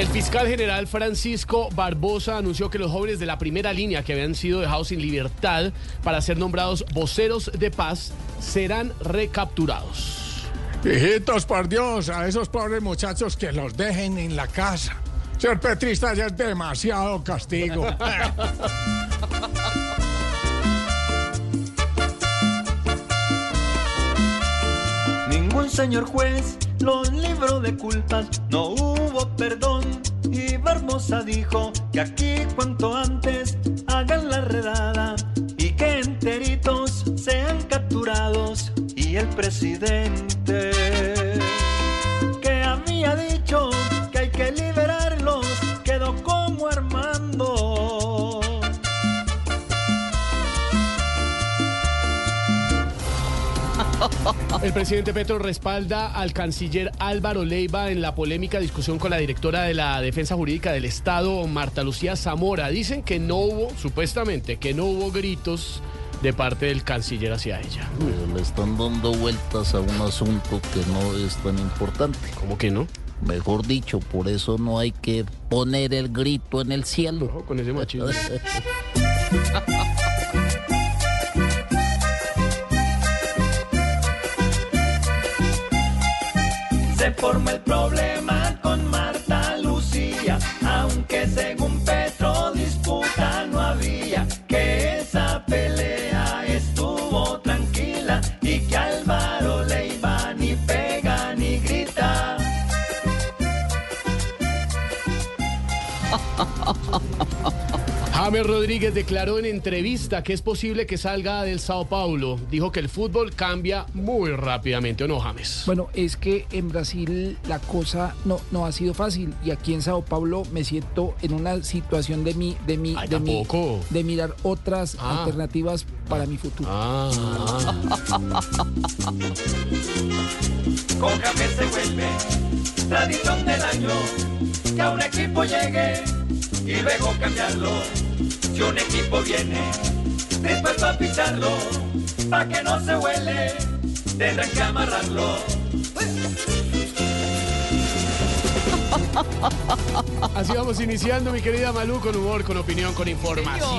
El fiscal general Francisco Barbosa anunció que los jóvenes de la primera línea que habían sido dejados sin libertad para ser nombrados voceros de paz serán recapturados. Hijitos, por Dios, a esos pobres muchachos que los dejen en la casa. Ser petrista ya es demasiado castigo. Ningún señor juez los libró de culpas, no hubo perdón. Y Barbosa dijo que aquí cuanto antes hagan la redada y que enteritos sean capturados. Y el presidente El presidente Petro respalda al canciller Álvaro Leiva en la polémica discusión con la directora de la Defensa Jurídica del Estado, Marta Lucía Zamora. Dicen que no hubo, supuestamente, que no hubo gritos de parte del canciller hacia ella. Le están dando vueltas a un asunto que no es tan importante. ¿Cómo que no? Mejor dicho, por eso no hay que poner el grito en el cielo. Ojo con ese machismo. Se forma el problema con Marta Lucía, aunque según Petro disputa no había, que esa pelea estuvo tranquila y que Álvaro Leiva ni pega ni grita. James Rodríguez declaró en entrevista que es posible que salga del Sao Paulo. Dijo que el fútbol cambia muy rápidamente, ¿o no, James? Bueno, es que en Brasil la cosa no, no ha sido fácil y aquí en Sao Paulo me siento en una situación de mi, de mi, Ay, de, mi- tampoco. de mirar otras Ah. alternativas para mi futuro. Ah, Con James se vuelve tradición del año que a un equipo llegue y luego cambiarlo. Si un equipo viene dispuesto a ficharlo, pa' que no se huele, tendrán que amarrarlo. así vamos iniciando, mi querida Malú, con humor, con opinión, con información.